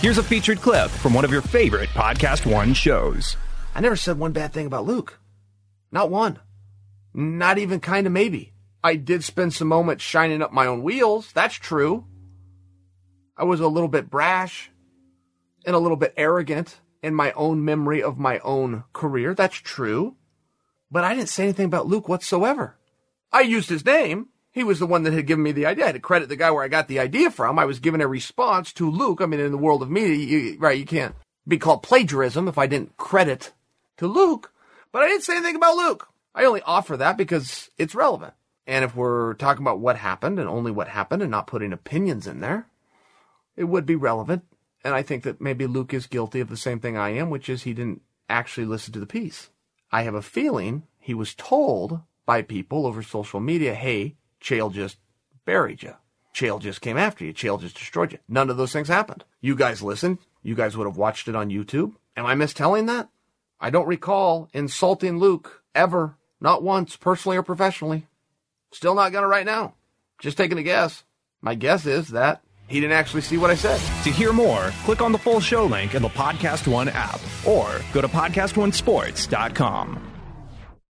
Here's a featured clip from one of your favorite Podcast One shows. I never said one bad thing about Luke. Not one. Not even kind of maybe. I did spend some moments shining up my own wheels. That's true. I was a little bit brash and a little bit arrogant in my own memory of my own career. That's true. But I didn't say anything about Luke whatsoever. I used his name. He was the one that had given me the idea. I had to credit the guy where I got the idea from. I was given a response to Luke. I mean, in the world of media, you, right, you can't be called plagiarism if I didn't credit to Luke. But I didn't say anything about Luke. I only offer that because it's relevant. And if we're talking about what happened and only what happened and not putting opinions in there, it would be relevant. And I think that maybe Luke is guilty of the same thing I am, which is he didn't actually listen to the piece. I have a feeling he was told by people over social media, hey, Chael just buried you. Chael just came after you. Chael just destroyed you. None of those things happened. You guys listened. You guys would have watched it on YouTube. Am I mistelling that? I don't recall insulting Luke ever, not once, personally or professionally. Still not gonna right now. Just taking a guess. My guess is that he didn't actually see what I said. To hear more, click on the full show link in the Podcast One app or go to PodcastOneSports.com.